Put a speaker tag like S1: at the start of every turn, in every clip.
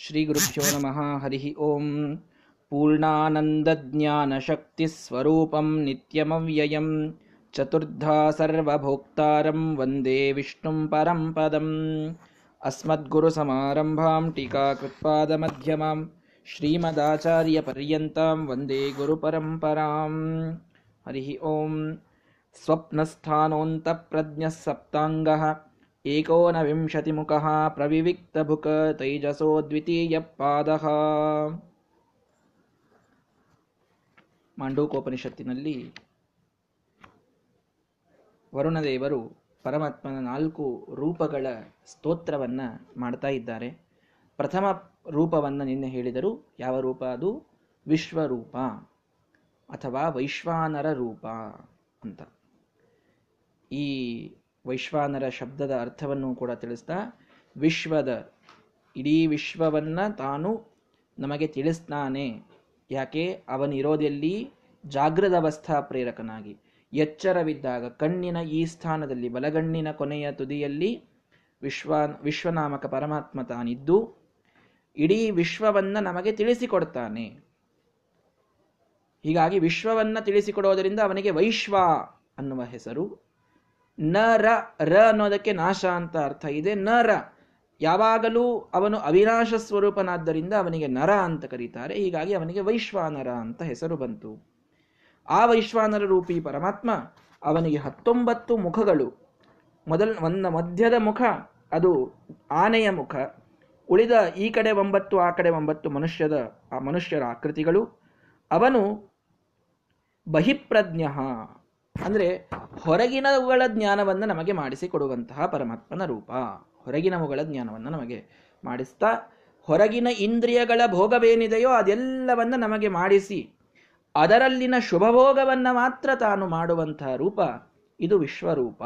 S1: श्रीगुरुभ्यो नमः हरिः ॐ पूर्णानन्दज्ञानशक्तिस्वरूपं नित्यमव्ययं चतुर्धा सर्वभोक्तारं वन्दे विष्णुं परं पदम्। अस्मद्गुरुसमारम्भां टीकाकृत्पादमध्यमां श्रीमदाचार्यपर्यन्तां वन्दे गुरुपरम्परां हरिः ॐ स्वप्नस्थानोऽन्तप्रज्ञः सप्ताङ्गः ಪ್ರವಿವಿಕ್ತಭುಕ ತೈಜಸೋ ದ್ವಿತೀಯ ಪಾದ ಮಾಂಡೂಕೋಪನಿಷತ್ತಿನಲ್ಲಿ ವರುಣದೇವರು ಪರಮಾತ್ಮನ ನಾಲ್ಕು ರೂಪಗಳ ಸ್ತೋತ್ರವನ್ನ ಮಾಡ್ತಾ ಇದ್ದಾರೆ. ಪ್ರಥಮ ರೂಪವನ್ನು ನಿನ್ನೆ ಹೇಳಿದರು. ಯಾವ ರೂಪ ಅದು? ವಿಶ್ವರೂಪ ಅಥವಾ ವೈಶ್ವಾನರ ರೂಪ ಅಂತ. ಈ ವೈಶ್ವಾನರ ಶಬ್ದದ ಅರ್ಥವನ್ನು ಕೂಡ ತಿಳಿಸ್ತಾ, ವಿಶ್ವದ, ಇಡೀ ವಿಶ್ವವನ್ನ ತಾನು ನಮಗೆ ತಿಳಿಸ್ತಾನೆ ಯಾಕೆ? ಅವನಿರೋದೆಲ್ಲಿ ಜಾಗೃತ ಅವಸ್ಥಾ ಪ್ರೇರಕನಾಗಿ. ಎಚ್ಚರವಿದ್ದಾಗ ಕಣ್ಣಿನ ಈ ಸ್ಥಾನದಲ್ಲಿ, ಬಲಗಣ್ಣಿನ ಕೊನೆಯ ತುದಿಯಲ್ಲಿ ವಿಶ್ವ, ವಿಶ್ವನಾಮಕ ಪರಮಾತ್ಮ ತಾನಿದ್ದು, ಇಡೀ ವಿಶ್ವವನ್ನು ನಮಗೆ ತಿಳಿಸಿಕೊಡ್ತಾನೆ. ಹೀಗಾಗಿ ವಿಶ್ವವನ್ನು ತಿಳಿಸಿಕೊಡೋದರಿಂದ ಅವನಿಗೆ ವೈಶ್ವ ಅನ್ನುವ ಹೆಸರು ನ ರ ಅನ್ನೋದಕ್ಕೆ ನಾಶ ಅಂತ ಅರ್ಥ ಇದೆ. ನ ರ, ಯಾವಾಗಲೂ ಅವನು ಅವಿನಾಶ ಸ್ವರೂಪನಾದ್ದರಿಂದ ಅವನಿಗೆ ನರ ಅಂತ ಕರೀತಾರೆ. ಹೀಗಾಗಿ ಅವನಿಗೆ ವೈಶ್ವಾನರ ಅಂತ ಹೆಸರು ಬಂತು. ಆ ವೈಶ್ವಾನರ ರೂಪಿ ಪರಮಾತ್ಮ ಅವನಿಗೆ ಹತ್ತೊಂಬತ್ತು ಮುಖಗಳು. ಮೊದಲ, ಒಂದು ಮಧ್ಯದ ಮುಖ, ಅದು ಆನೆಯ ಮುಖ. ಉಳಿದ ಈ ಕಡೆ ಒಂಬತ್ತು, ಆ ಕಡೆ ಒಂಬತ್ತು ಮನುಷ್ಯದ, ಆ ಮನುಷ್ಯರ ಆಕೃತಿಗಳು. ಅವನು ಬಹಿಪ್ರಜ್ಞ ಅಂದ್ರೆ ಹೊರಗಿನವುಗಳ ಜ್ಞಾನವನ್ನು ನಮಗೆ ಮಾಡಿಸಿಕೊಡುವಂತಹ ಪರಮಾತ್ಮನ ರೂಪ. ಹೊರಗಿನವುಗಳ ಜ್ಞಾನವನ್ನು ನಮಗೆ ಮಾಡಿಸ್ತಾ, ಹೊರಗಿನ ಇಂದ್ರಿಯಗಳ ಭೋಗವೇನಿದೆಯೋ ಅದೆಲ್ಲವನ್ನು ನಮಗೆ ಮಾಡಿಸಿ, ಅದರಲ್ಲಿನ ಶುಭಭೋಗವನ್ನು ಮಾತ್ರ ತಾನು ಮಾಡುವಂತಹ ರೂಪ ಇದು ವಿಶ್ವರೂಪ.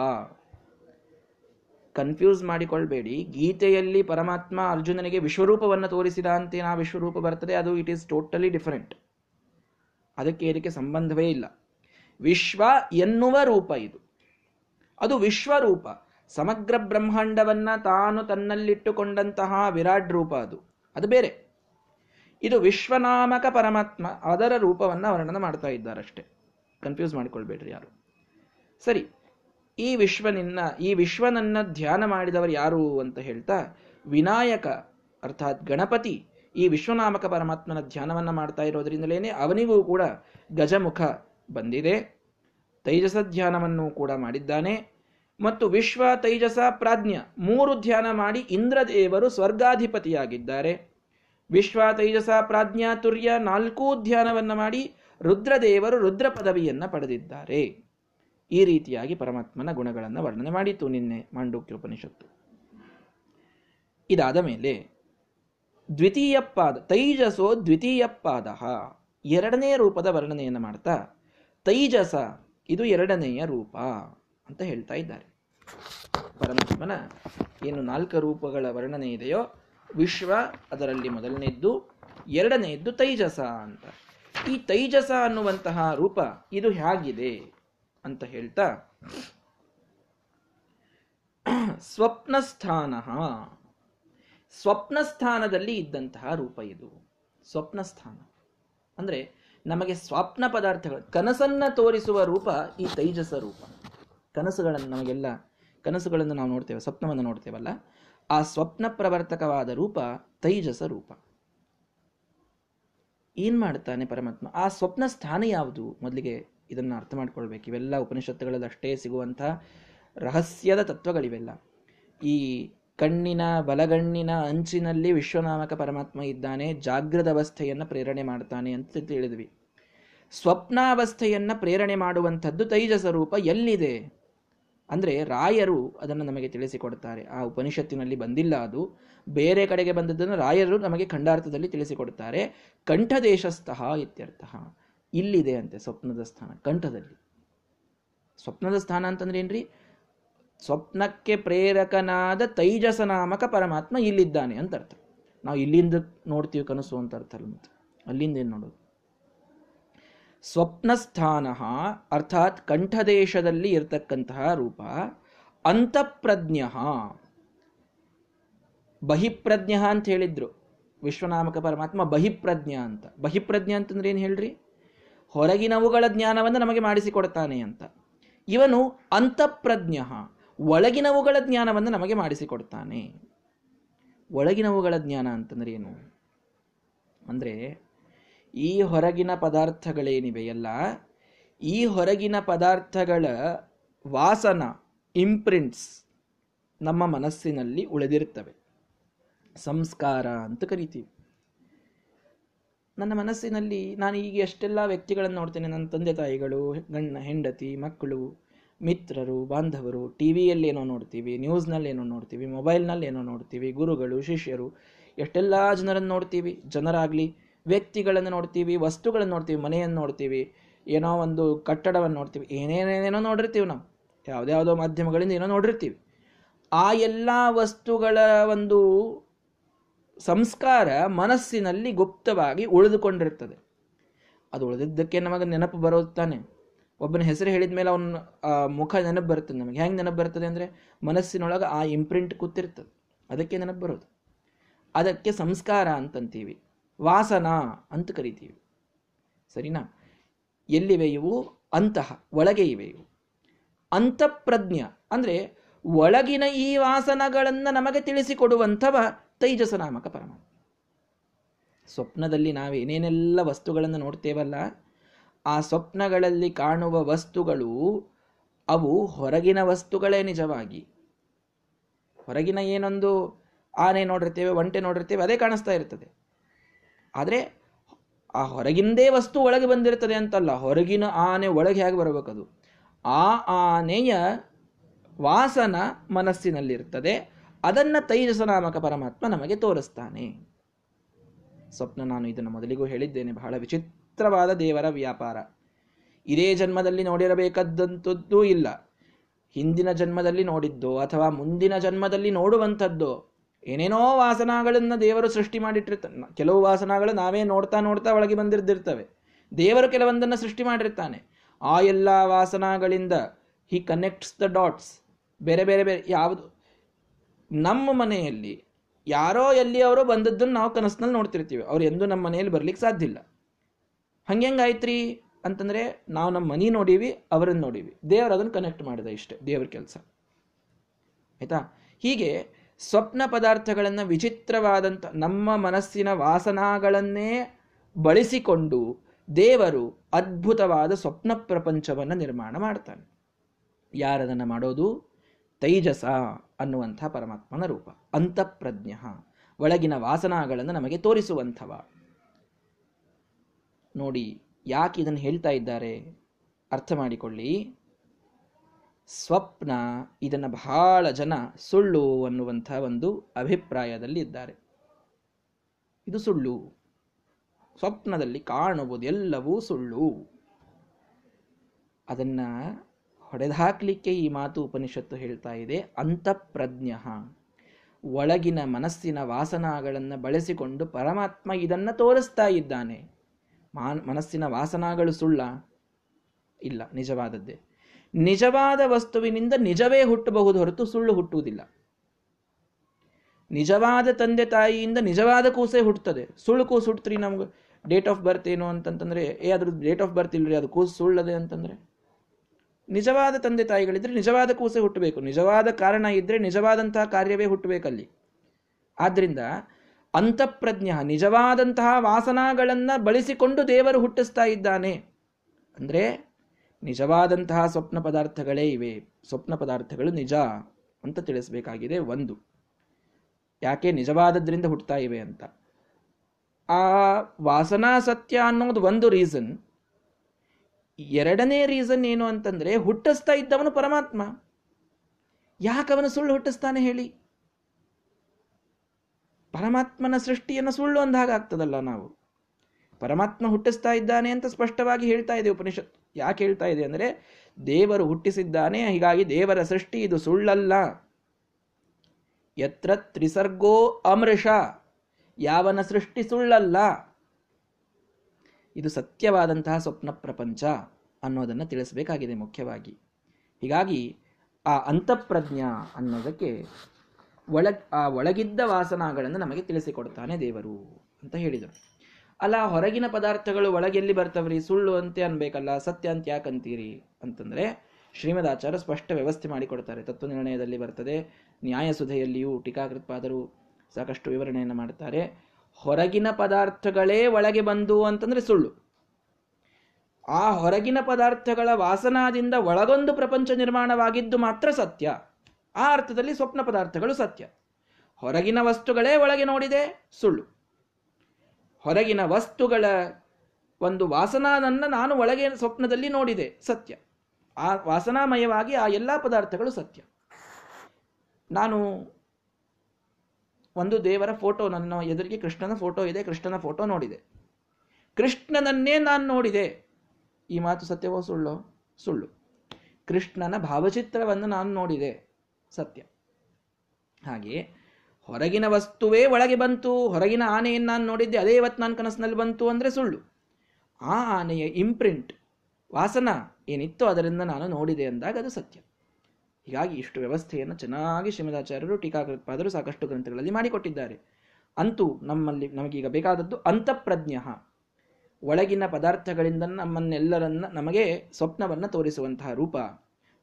S1: ಕನ್ಫ್ಯೂಸ್ ಮಾಡಿಕೊಳ್ಬೇಡಿ. ಗೀತೆಯಲ್ಲಿ ಪರಮಾತ್ಮ ಅರ್ಜುನನಿಗೆ ವಿಶ್ವರೂಪವನ್ನು ತೋರಿಸಿದ ಅಂತ ನಾ ವಿಶ್ವರೂಪ ಬರ್ತದೆ, ಅದು ಇಟ್ ಈಸ್ ಟೋಟಲಿ ಡಿಫರೆಂಟ್. ಅದಕ್ಕೆ ಇದಕ್ಕೆ ಸಂಬಂಧವೇ ಇಲ್ಲ. ವಿಶ್ವ ಎನ್ನುವ ರೂಪ ಇದು. ಅದು ವಿಶ್ವರೂಪ. ಸಮಗ್ರ ಬ್ರಹ್ಮಾಂಡವನ್ನ ತಾನು ತನ್ನಲ್ಲಿಟ್ಟುಕೊಂಡಂತಹ ವಿರಾಟ್ ರೂಪ ಅದು. ಅದು ಬೇರೆ. ಇದು ವಿಶ್ವನಾಮಕ ಪರಮಾತ್ಮ ಅದರ ರೂಪವನ್ನು ವರ್ಣನ ಮಾಡ್ತಾ ಇದ್ದಾರಷ್ಟೇ. ಕನ್ಫ್ಯೂಸ್ ಮಾಡಿಕೊಳ್ಬೇಡ್ರಿ ಯಾರು. ಸರಿ, ಈ ವಿಶ್ವನಿನ್ನ, ಈ ವಿಶ್ವನನ್ನ ಧ್ಯಾನ ಮಾಡಿದವರು ಯಾರು ಅಂತ ಹೇಳ್ತಾ, ವಿನಾಯಕ ಅರ್ಥಾತ್ ಗಣಪತಿ ಈ ವಿಶ್ವನಾಮಕ ಪರಮಾತ್ಮನ ಧ್ಯಾನವನ್ನ ಮಾಡ್ತಾ ಇರೋದ್ರಿಂದಲೇನೆ ಅವನಿಗೂ ಕೂಡ ಗಜಮುಖ ಬಂದಿದೆ. ತೈಜಸ ಧ್ಯಾನವನ್ನು ಕೂಡ ಮಾಡಿದ್ದಾನೆ. ಮತ್ತು ವಿಶ್ವ ತೈಜಸ ಪ್ರಾಜ್ಞ ಮೂರು ಧ್ಯಾನ ಮಾಡಿ ಇಂದ್ರದೇವರು ಸ್ವರ್ಗಾಧಿಪತಿಯಾಗಿದ್ದಾರೆ. ವಿಶ್ವ ತೈಜಸ ಪ್ರಾಜ್ಞಾ ತುರ್ಯ ನಾಲ್ಕೂ ಧ್ಯಾನವನ್ನ ಮಾಡಿ ರುದ್ರದೇವರು ರುದ್ರ ಪದವಿಯನ್ನು ಪಡೆದಿದ್ದಾರೆ. ಈ ರೀತಿಯಾಗಿ ಪರಮಾತ್ಮನ ಗುಣಗಳನ್ನು ವರ್ಣನೆ ಮಾಡಿತು ನಿನ್ನೆ ಮಾಂಡೂಕ್ಯ ಉಪನಿಷತ್ತು ಇದಾದ ಮೇಲೆ ದ್ವಿತೀಯ ಪಾದ ತೈಜಸೋ ದ್ವಿತೀಯ ಪಾದ ಎರಡನೇ ರೂಪದ ವರ್ಣನೆಯನ್ನು ಮಾಡ್ತಾ ತೈಜಸ. ಇದು ಎರಡನೆಯ ರೂಪ ಅಂತ ಹೇಳ್ತಾ ಇದ್ದಾರೆ. ಪರಮಾತ್ಮನ ಏನು ನಾಲ್ಕು ರೂಪಗಳ ವರ್ಣನೆ ಇದೆಯೋ, ವಿಶ್ವ ಅದರಲ್ಲಿ ಮೊದಲನೆಯದ್ದು ಎರಡನೆಯದ್ದು ತೈಜಸ ಅಂತ. ಈ ತೈಜಸ ಅನ್ನುವಂತಹ ರೂಪ ಇದು ಹೇಗಿದೆ ಅಂತ ಹೇಳ್ತಾ, ಸ್ವಪ್ನಸ್ಥಾನ. ಸ್ವಪ್ನಸ್ಥಾನದಲ್ಲಿ ಇದ್ದಂತಹ ರೂಪ ಇದು. ಸ್ವಪ್ನಸ್ಥಾನ. ಅಂದ್ರೆ ನಮಗೆ ಸ್ವಪ್ನ ಪದಾರ್ಥಗಳು, ಕನಸನ್ನ ತೋರಿಸುವ ರೂಪ ಈ ತೈಜಸ ರೂಪ. ಕನಸುಗಳನ್ನು ನಮಗೆಲ್ಲ, ಕನಸುಗಳನ್ನು ನಾವು ನೋಡ್ತೇವೆ, ಸ್ವಪ್ನವನ್ನು ನೋಡ್ತೇವಲ್ಲ? ಆ ಸ್ವಪ್ನ ಪ್ರವರ್ತಕವಾದ ರೂಪ ತೈಜಸ ರೂಪ. ಏನು ಮಾಡ್ತಾನೆ ಪರಮಾತ್ಮ? ಆ ಸ್ವಪ್ನ ಸ್ಥಾನ ಯಾವುದು? ಮೊದಲಿಗೆ ಇದನ್ನು ಅರ್ಥ ಮಾಡ್ಕೊಳ್ಬೇಕು. ಇವೆಲ್ಲ ಉಪನಿಷತ್ತುಗಳಲ್ಲಿ ಅಷ್ಟೇ ಸಿಗುವಂತಹ ರಹಸ್ಯದ ತತ್ವಗಳಿವೆಲ್ಲ. ಈ ಕಣ್ಣಿನ, ಬಲಗಣ್ಣಿನ ಅಂಚಿನಲ್ಲಿ ವಿಶ್ವನಾಮಕ ಪರಮಾತ್ಮ ಇದ್ದಾನೆ ಜಾಗೃತ ಅವಸ್ಥೆಯನ್ನು ಪ್ರೇರಣೆ ಮಾಡ್ತಾನೆ ಅಂತ ತಿಳಿದ್ವಿ. ಸ್ವಪ್ನಾವಸ್ಥೆಯನ್ನ ಪ್ರೇರಣೆ ಮಾಡುವಂಥದ್ದು ತೈಜ ರೂಪ ಎಲ್ಲಿದೆ? ಅಂದರೆ ರಾಯರು ಅದನ್ನು ನಮಗೆ ತಿಳಿಸಿಕೊಡ್ತಾರೆ. ಆ ಉಪನಿಷತ್ತಿನಲ್ಲಿ ಬಂದಿಲ್ಲ ಅದು. ಬೇರೆ ಕಡೆಗೆ ಬಂದದ್ದನ್ನು ರಾಯರು ನಮಗೆ ಖಂಡಾರ್ಥದಲ್ಲಿ ತಿಳಿಸಿಕೊಡ್ತಾರೆ. ಕಂಠದೇಶಸ್ಥಃ ಇತ್ಯರ್ಥ. ಇಲ್ಲಿದೆ ಅಂತೆ ಸ್ವಪ್ನದ ಸ್ಥಾನ, ಕಂಠದಲ್ಲಿ. ಸ್ವಪ್ನದ ಸ್ಥಾನ ಅಂತಂದ್ರೆ ಏನ್ರಿ? ಸ್ವಪ್ನಕ್ಕೆ ಪ್ರೇರಕನಾದ ತೈಜಸ ನಾಮಕ ಪರಮಾತ್ಮ ಇಲ್ಲಿದ್ದಾನೆ ಅಂತ ಅರ್ಥ. ನಾವು ಇಲ್ಲಿಂದ ನೋಡ್ತೀವಿ ಕನಸು ಅಂತ ಅರ್ಥ ಅಲ್ಲಿಂದ ಏನು ನೋಡೋದು? ಸ್ವಪ್ನಸ್ಥಾನ, ಅರ್ಥಾತ್ ಕಂಠದೇಶದಲ್ಲಿ ಇರತಕ್ಕಂತಹ ರೂಪ, ಅಂತಃಪ್ರಜ್ಞ. ಬಹಿಪ್ರಜ್ಞ ಅಂತ ಹೇಳಿದ್ರು. ವಿಶ್ವನಾಮಕ ಪರಮಾತ್ಮ ಬಹಿಪ್ರಜ್ಞ ಅಂತ. ಬಹಿಪ್ರಜ್ಞ ಅಂತಂದ್ರೆ ಏನು ಹೇಳ್ರಿ? ಹೊರಗಿನವುಗಳ ಜ್ಞಾನವನ್ನು ನಮಗೆ ಮಾಡಿಸಿಕೊಡ್ತಾನೆ ಅಂತ. ಇವನು ಅಂತಃಪ್ರಜ್ಞ, ಒಳಗಿನವುಗಳ ಜ್ಞಾನವನ್ನು ನಮಗೆ ಮಾಡಿಸಿಕೊಡ್ತಾನೆ. ಒಳಗಿನವುಗಳ ಜ್ಞಾನ ಅಂತಂದ್ರೆ ಏನು? ಅಂದರೆ ಈ ಹೊರಗಿನ ಪದಾರ್ಥಗಳೇನಿವೆಯಲ್ಲ ಈ ಹೊರಗಿನ ಪದಾರ್ಥಗಳ ವಾಸನ ಇಂಪ್ರಿಂಟ್ಸ್ ನಮ್ಮ ಮನಸ್ಸಿನಲ್ಲಿ ಉಳಿದಿರ್ತವೆ. ಸಂಸ್ಕಾರ ಅಂತ ಕರಿತೀವಿ. ನನ್ನ ಮನಸ್ಸಿನಲ್ಲಿ ನಾನು ಈಗ ಎಷ್ಟೆಲ್ಲ ವ್ಯಕ್ತಿಗಳನ್ನು ನೋಡ್ತೇನೆ, ನನ್ನ ತಂದೆ ತಾಯಿಗಳು ಗಣ್ಣ ಹೆಂಡತಿ, ಮಕ್ಕಳು, ಮಿತ್ರರು, ಬಾಂಧವರು ಟಿ ವಿಯಲ್ಲಿ ಏನೋ ನೋಡ್ತೀವಿ ನ್ಯೂಸ್ನಲ್ಲಿ ಏನೋ ನೋಡ್ತೀವಿ ಮೊಬೈಲ್ನಲ್ಲಿ ಏನೋ ನೋಡ್ತೀವಿ, ಗುರುಗಳು, ಶಿಷ್ಯರು, ಎಷ್ಟೆಲ್ಲ ಜನರನ್ನು ನೋಡ್ತೀವಿ? ಜನರಾಗಲಿ ವ್ಯಕ್ತಿಗಳನ್ನು ನೋಡ್ತೀವಿ, ವಸ್ತುಗಳನ್ನು ನೋಡ್ತೀವಿ, ಮನೆಯನ್ನು ನೋಡ್ತೀವಿ, ಏನೋ ಒಂದು ಕಟ್ಟಡವನ್ನು ನೋಡ್ತೀವಿ, ಏನೇನೇನೇನೋ ನೋಡಿರ್ತೀವಿ ನಾವು. ಯಾವುದ್ಯಾವುದೋ ಮಾಧ್ಯಮಗಳಿಂದ ಏನೋ ನೋಡಿರ್ತೀವಿ. ಆ ಎಲ್ಲ ವಸ್ತುಗಳ ಒಂದು ಸಂಸ್ಕಾರ ಮನಸ್ಸಿನಲ್ಲಿ ಗುಪ್ತವಾಗಿ ಉಳಿದುಕೊಂಡಿರ್ತದೆ. ಅದು ಉಳಿದಿದ್ದಕ್ಕೆ ನಮಗೆ ನೆನಪು ಬರುತ್ತಾನೆ ತಾನೆ. ಒಬ್ಬನ ಹೆಸರು ಹೇಳಿದ ಮೇಲೆ ಅವನ ಮುಖ ನೆನಪು ಬರ್ತದೆ ನಮಗೆ. ಹೆಂಗೆ ನೆನಪು ಬರ್ತದೆ ಅಂದರೆ ಮನಸ್ಸಿನೊಳಗೆ ಆ ಇಂಪ್ರಿಂಟ್ ಕೂತಿರ್ತದೆ. ಅದಕ್ಕೆ ನೆನಪು ಬರೋದು. ಅದಕ್ಕೆ ಸಂಸ್ಕಾರ ಅಂತಂತೀವಿ. ವಾಸನ ಅಂತ ಕರಿತೀವಿ. ಸರಿನಾ? ಎಲ್ಲಿವೆ ಇವು? ಅಂತಹ ಒಳಗೆ ಇವೆ ಇವು. ಅಂತಃಪ್ರಜ್ಞ ಅಂದರೆ ಒಳಗಿನ ಈ ವಾಸನಗಳನ್ನು ನಮಗೆ ತಿಳಿಸಿಕೊಡುವಂಥವ ತೈಜಸ ನಾಮಕ ಪರಮಾತ್ಮ. ಸ್ವಪ್ನದಲ್ಲಿ ನಾವು ಏನೇನೆಲ್ಲ ವಸ್ತುಗಳನ್ನು ನೋಡ್ತೇವಲ್ಲ, ಆ ಸ್ವಪ್ನಗಳಲ್ಲಿ ಕಾಣುವ ವಸ್ತುಗಳು ಅವು ಹೊರಗಿನ ವಸ್ತುಗಳೇ ನಿಜವಾಗಿ. ಹೊರಗಿನ ಏನೊಂದು ಆನೆ ನೋಡಿರ್ತೇವೆ, ಒಂಟೆ ನೋಡಿರ್ತೇವೆ, ಅದೇ ಕಾಣಿಸ್ತಾ ಇರ್ತದೆ. ಆದರೆ ಆ ಹೊರಗಿಂದೇ ವಸ್ತು ಒಳಗೆ ಬಂದಿರ್ತದೆ ಅಂತಲ್ಲ, ಹೊರಗಿನ ಆನೆ ಒಳಗೆ ಹೇಗೆ ಬರಬೇಕದು? ಆ ಆನೆಯ ವಾಸನ ಮನಸ್ಸಿನಲ್ಲಿರ್ತದೆ, ಅದನ್ನು ತೈಜಸ ನಾಮಕ ಪರಮಾತ್ಮ ನಮಗೆ ತೋರಿಸ್ತಾನೆ. ಸ್ವಪ್ನ ನಾನು ಇದನ್ನು ಮೊದಲಿಗೂ ಹೇಳಿದ್ದೇನೆ, ಬಹಳ ವಿಚಿತ್ರವಾದ ದೇವರ ವ್ಯಾಪಾರ. ಇದೇ ಜನ್ಮದಲ್ಲಿ ನೋಡಿರಬೇಕಾದಂಥದ್ದು ಇಲ್ಲ. ಹಿಂದಿನ ಜನ್ಮದಲ್ಲಿ ನೋಡಿದ್ದೋ ಅಥವಾ ಮುಂದಿನ ಜನ್ಮದಲ್ಲಿ ನೋಡುವಂಥದ್ದೋ ಏನೇನೋ ವಾಸನಗಳನ್ನು ದೇವರು ಸೃಷ್ಟಿ ಮಾಡಿಟ್ಟಿರ್ತಾನೆ ಕೆಲವು ವಾಸನಗಳು ನಾವೇ ನೋಡ್ತಾ ನೋಡ್ತಾ ಒಳಗೆ ಬಂದಿರ್ದಿರ್ತವೆ. ದೇವರು ಕೆಲವೊಂದನ್ನು ಸೃಷ್ಟಿ ಮಾಡಿರ್ತಾನೆ. ಆ ಎಲ್ಲ ವಾಸನಗಳಿಂದ ಹಿ ಕನೆಕ್ಟ್ಸ್ ದ ಡಾಟ್ಸ್ ಬೇರೆ ಬೇರೆ ಬೇರೆ ಯಾವುದು? ನಮ್ಮ ಮನೆಯಲ್ಲಿ ಯಾರೋ ಎಲ್ಲಿ ಅವರು ಬಂದದ್ದನ್ನು ನಾವು ಕನಸಿನಲ್ಲಿ ನೋಡ್ತಿರ್ತೀವಿ. ಅವ್ರು ಎಂದೂ ನಮ್ಮ ಮನೆಯಲ್ಲಿ ಬರ್ಲಿಕ್ಕೆ ಸಾಧ್ಯ ಇಲ್ಲ. ಹಂಗೆಂಗಾಯ್ತ್ರಿ ಅಂತಂದ್ರೆ ನಾವು ನಮ್ಮ ಮನೆ ನೋಡೀವಿ, ಅವರನ್ನು ನೋಡೀವಿ. ದೇವರು ಅದನ್ನು ಕನೆಕ್ಟ್ ಮಾಡಿದೆ ಇಷ್ಟೇ, ದೇವ್ರ ಕೆಲಸ. ಆಯಿತಾ? ಹೀಗೆ ಸ್ವಪ್ನ ಪದಾರ್ಥಗಳನ್ನು ವಿಚಿತ್ರವಾದಂಥ ನಮ್ಮ ಮನಸ್ಸಿನ ವಾಸನಾಗಳನ್ನೇ ಬಳಸಿಕೊಂಡು ದೇವರು ಅದ್ಭುತವಾದ ಸ್ವಪ್ನ ಪ್ರಪಂಚವನ್ನು ನಿರ್ಮಾಣ ಮಾಡ್ತಾನೆ. ಯಾರದನ್ನು ಮಾಡೋದು? ತೈಜಸ ಅನ್ನುವಂಥ ಪರಮಾತ್ಮನ ರೂಪ, ಅಂತಃಪ್ರಜ್ಞ. ಒಳಗಿನ ವಾಸನಾಗಳನ್ನು ನಮಗೆ ತೋರಿಸುವಂಥವ. ನೋಡಿ ಯಾಕೆ ಇದನ್ನು ಹೇಳ್ತಾ ಇದ್ದಾರೆ? ಅರ್ಥ ಮಾಡಿಕೊಳ್ಳಿ. ಸ್ವಪ್ನ, ಇದನ್ನು ಬಹಳ ಜನ ಸುಳ್ಳು ಅನ್ನುವಂಥ ಒಂದು ಅಭಿಪ್ರಾಯದಲ್ಲಿ ಇದ್ದಾರೆ ಇದು ಸುಳ್ಳು. ಸ್ವಪ್ನದಲ್ಲಿ ಕಾಣುವುದು ಎಲ್ಲವೂ ಸುಳ್ಳು. ಅದನ್ನ ಹೊಡೆದಾಕ್ಲಿಕ್ಕೆ ಈ ಮಾತು ಉಪನಿಷತ್ತು ಹೇಳ್ತಾ ಇದೆ, ಅಂತಃಪ್ರಜ್ಞ. ಒಳಗಿನ ಮನಸ್ಸಿನ ವಾಸನಾಗಳನ್ನು ಬಳಸಿಕೊಂಡು ಪರಮಾತ್ಮ ಇದನ್ನು ತೋರಿಸ್ತಾ ಇದ್ದಾನೆ. ಮನಸ್ಸಿನ ವಾಸನಾಗಳು ಸುಳ್ಳ? ಇಲ್ಲ, ನಿಜವಾದದ್ದೇ. ನಿಜವಾದ ವಸ್ತುವಿನಿಂದ ನಿಜವೇ ಹುಟ್ಟಬಹುದು ಹೊರತು ಸುಳ್ಳು ಹುಟ್ಟುವುದಿಲ್ಲ. ನಿಜವಾದ ತಂದೆ ತಾಯಿಯಿಂದ ನಿಜವಾದ ಕೂಸೇ ಹುಟ್ಟುತ್ತದೆ. ಸುಳ್ಳು ಕೂಸು ಹುಟ್ಟ್ರಿ ನಮ್ಗೆ. ಡೇಟ್ ಆಫ್ ಬರ್ತ್ ಏನು ಅಂತಂತಂದ್ರೆ, ಏ ಅದ್ರ ಡೇಟ್ ಆಫ್ ಬರ್ತ್ ಇಲ್ರಿ, ಅದು ಕೂಸು ಸುಳ್ಳದೆ ಅಂತಂದ್ರೆ. ನಿಜವಾದ ತಂದೆ ತಾಯಿಗಳಿದ್ರೆ ನಿಜವಾದ ಕೂಸೆ ಹುಟ್ಟಬೇಕು. ನಿಜವಾದ ಕಾರಣ ಇದ್ರೆ ನಿಜವಾದಂತಹ ಕಾರ್ಯವೇ ಹುಟ್ಟಬೇಕಲ್ಲಿ. ಆದ್ರಿಂದ ಅಂತಃಪ್ರಜ್ಞ, ನಿಜವಾದಂತಹ ವಾಸನಾಗಳನ್ನ ಬಳಸಿಕೊಂಡು ದೇವರು ಹುಟ್ಟಿಸ್ತಾ ಇದ್ದಾನೆ. ಅಂದ್ರೆ ನಿಜವಾದಂತಹ ಸ್ವಪ್ನ ಪದಾರ್ಥಗಳೇ ಇವೆ. ಸ್ವಪ್ನ ಪದಾರ್ಥಗಳು ನಿಜ ಅಂತ ತಿಳಿಸಬೇಕಾಗಿದೆ ಒಂದು. ಯಾಕೆ ನಿಜವಾದದ್ರಿಂದ ಹುಟ್ಟುತ್ತಾ ಇವೆ ಅಂತ. ಆ ವಾಸನಾ ಸತ್ಯ ಅನ್ನೋದು ಒಂದು ರೀಸನ್. ಎರಡನೇ ರೀಸನ್ ಏನು ಅಂತಂದ್ರೆ ಹುಟ್ಟಿಸ್ತಾ ಇದ್ದವನು ಪರಮಾತ್ಮ. ಯಾಕವನು ಸುಳ್ಳು ಹುಟ್ಟಿಸ್ತಾನೆ ಹೇಳಿ? ಪರಮಾತ್ಮನ ಸೃಷ್ಟಿಯನ್ನು ಸುಳ್ಳು ಅಂದ ಹಾಗಾಗ್ತದಲ್ಲ ನಾವು. ಪರಮಾತ್ಮ ಹುಟ್ಟಿಸ್ತಾ ಇದ್ದಾನೆ ಅಂತ ಸ್ಪಷ್ಟವಾಗಿ ಹೇಳ್ತಾ ಇದೆ ಉಪನಿಷತ್. ಯಾಕೆ ಹೇಳ್ತಾ ಇದೆ ಅಂದರೆ, ದೇವರು ಹುಟ್ಟಿಸಿದ್ದಾನೆ, ಹೀಗಾಗಿ ದೇವರ ಸೃಷ್ಟಿ ಇದು ಸುಳ್ಳಲ್ಲ. ಯತ್ರ ತ್ರಿಸರ್ಗೋ ಅಮೃಷ, ಯಾವನ ಸೃಷ್ಟಿ ಸುಳ್ಳಲ್ಲ. ಇದು ಸತ್ಯವಾದಂತಹ ಸ್ವಪ್ನ ಪ್ರಪಂಚ ಅನ್ನೋದನ್ನು ತಿಳಿಸಬೇಕಾಗಿದೆ ಮುಖ್ಯವಾಗಿ. ಹೀಗಾಗಿ ಆ ಅಂತಃಪ್ರಜ್ಞ ಅನ್ನೋದಕ್ಕೆ ಒಳ ಆ ಒಳಗಿದ್ದ ವಾಸನಾಗಳನ್ನು ನಮಗೆ ತಿಳಿಸಿಕೊಡ್ತಾನೆ ದೇವರು ಅಂತ ಹೇಳಿದರು. ಅಲ್ಲ ಹೊರಗಿನ ಪದಾರ್ಥಗಳು ಒಳಗೆಲ್ಲಿ ಬರ್ತವ್ರಿ? ಸುಳ್ಳು ಅಂತೆ ಅನ್ಬೇಕಲ್ಲ, ಸತ್ಯ ಅಂತ ಯಾಕಂತೀರಿ ಅಂತಂದ್ರೆ ಶ್ರೀಮದಾಚಾರ್ಯ ಸ್ಪಷ್ಟ ವ್ಯವಸ್ಥೆ ಮಾಡಿಕೊಡ್ತಾರೆ. ತತ್ವ ನಿರ್ಣಯದಲ್ಲಿ ಬರ್ತದೆ ನ್ಯಾಯಸುಧೆಯಲ್ಲಿಯೂ ಟೀಕಾಕೃತ್ಪಾದರು ಸಾಕಷ್ಟು ವಿವರಣೆಯನ್ನು ಮಾಡ್ತಾರೆ. ಹೊರಗಿನ ಪದಾರ್ಥಗಳೇ ಒಳಗೆ ಬಂದು ಅಂತಂದ್ರೆ ಸುಳ್ಳು. ಆ ಹೊರಗಿನ ಪದಾರ್ಥಗಳ ವಾಸನಾದಿಂದ ಒಳಗೊಂದು ಪ್ರಪಂಚ ನಿರ್ಮಾಣವಾಗಿದ್ದು ಮಾತ್ರ ಸತ್ಯ. ಆ ಅರ್ಥದಲ್ಲಿ ಸ್ವಪ್ನ ಪದಾರ್ಥಗಳು ಸತ್ಯ. ಹೊರಗಿನ ವಸ್ತುಗಳೇ ಒಳಗೆ ನೋಡಿದೆ, ಸುಳ್ಳು. ಹೊರಗಿನ ವಸ್ತುಗಳ ಒಂದು ವಾಸನಾನನ್ನ ನಾನು ಒಳಗೆ ಸ್ವಪ್ನದಲ್ಲಿ ನೋಡಿದೆ, ಸತ್ಯ. ಆ ವಾಸನಾಮಯವಾಗಿ ಆ ಎಲ್ಲ ಪದಾರ್ಥಗಳು ಸತ್ಯ. ನಾನು ಒಂದು ದೇವರ ಫೋಟೋ, ನನ್ನ ಎದುರಿಗೆ ಕೃಷ್ಣನ ಫೋಟೋ ಇದೆ, ಕೃಷ್ಣನ ಫೋಟೋ ನೋಡಿದೆ. ಕೃಷ್ಣನನ್ನೇ ನಾನು ನೋಡಿದೆ. ಈ ಮಾತು ಸತ್ಯವೋ ಸುಳ್ಳು? ಸುಳ್ಳು. ಕೃಷ್ಣನ ಭಾವಚಿತ್ರವನ್ನು ನಾನು ನೋಡಿದೆ, ಸತ್ಯ. ಹಾಗೆ ಹೊರಗಿನ ವಸ್ತುವೇ ಒಳಗೆ ಬಂತು, ಹೊರಗಿನ ಆನೆಯನ್ನು ನಾನು ನೋಡಿದ್ದೆ, ಅದೇ ಇವತ್ತು ನಾನು ಕನಸಿನಲ್ಲಿ ಬಂತು ಅಂದರೆ ಸುಳ್ಳು. ಆ ಆನೆಯ ಇಂಪ್ರಿಂಟ್ ವಾಸನ ಏನಿತ್ತು ಅದರಿಂದ ನಾನು ನೋಡಿದೆ ಅಂದಾಗ ಅದು ಸತ್ಯ. ಹೀಗಾಗಿ ಇಷ್ಟು ವ್ಯವಸ್ಥೆಯನ್ನು ಚೆನ್ನಾಗಿ ಶ್ರೀಮದಾಚಾರ್ಯರು, ಟೀಕಾಕೃತ್ಪಾದರು ಸಾಕಷ್ಟು ಗ್ರಂಥಗಳಲ್ಲಿ ಮಾಡಿಕೊಟ್ಟಿದ್ದಾರೆ. ಅಂತೂ ನಮ್ಮಲ್ಲಿ ನಮಗೀಗ ಬೇಕಾದದ್ದು ಅಂತಃಪ್ರಜ್ಞ. ಒಳಗಿನ ಪದಾರ್ಥಗಳಿಂದ ನಮ್ಮನ್ನೆಲ್ಲರನ್ನ ನಮಗೆ ಸ್ವಪ್ನವನ್ನು ತೋರಿಸುವಂತಹ ರೂಪ.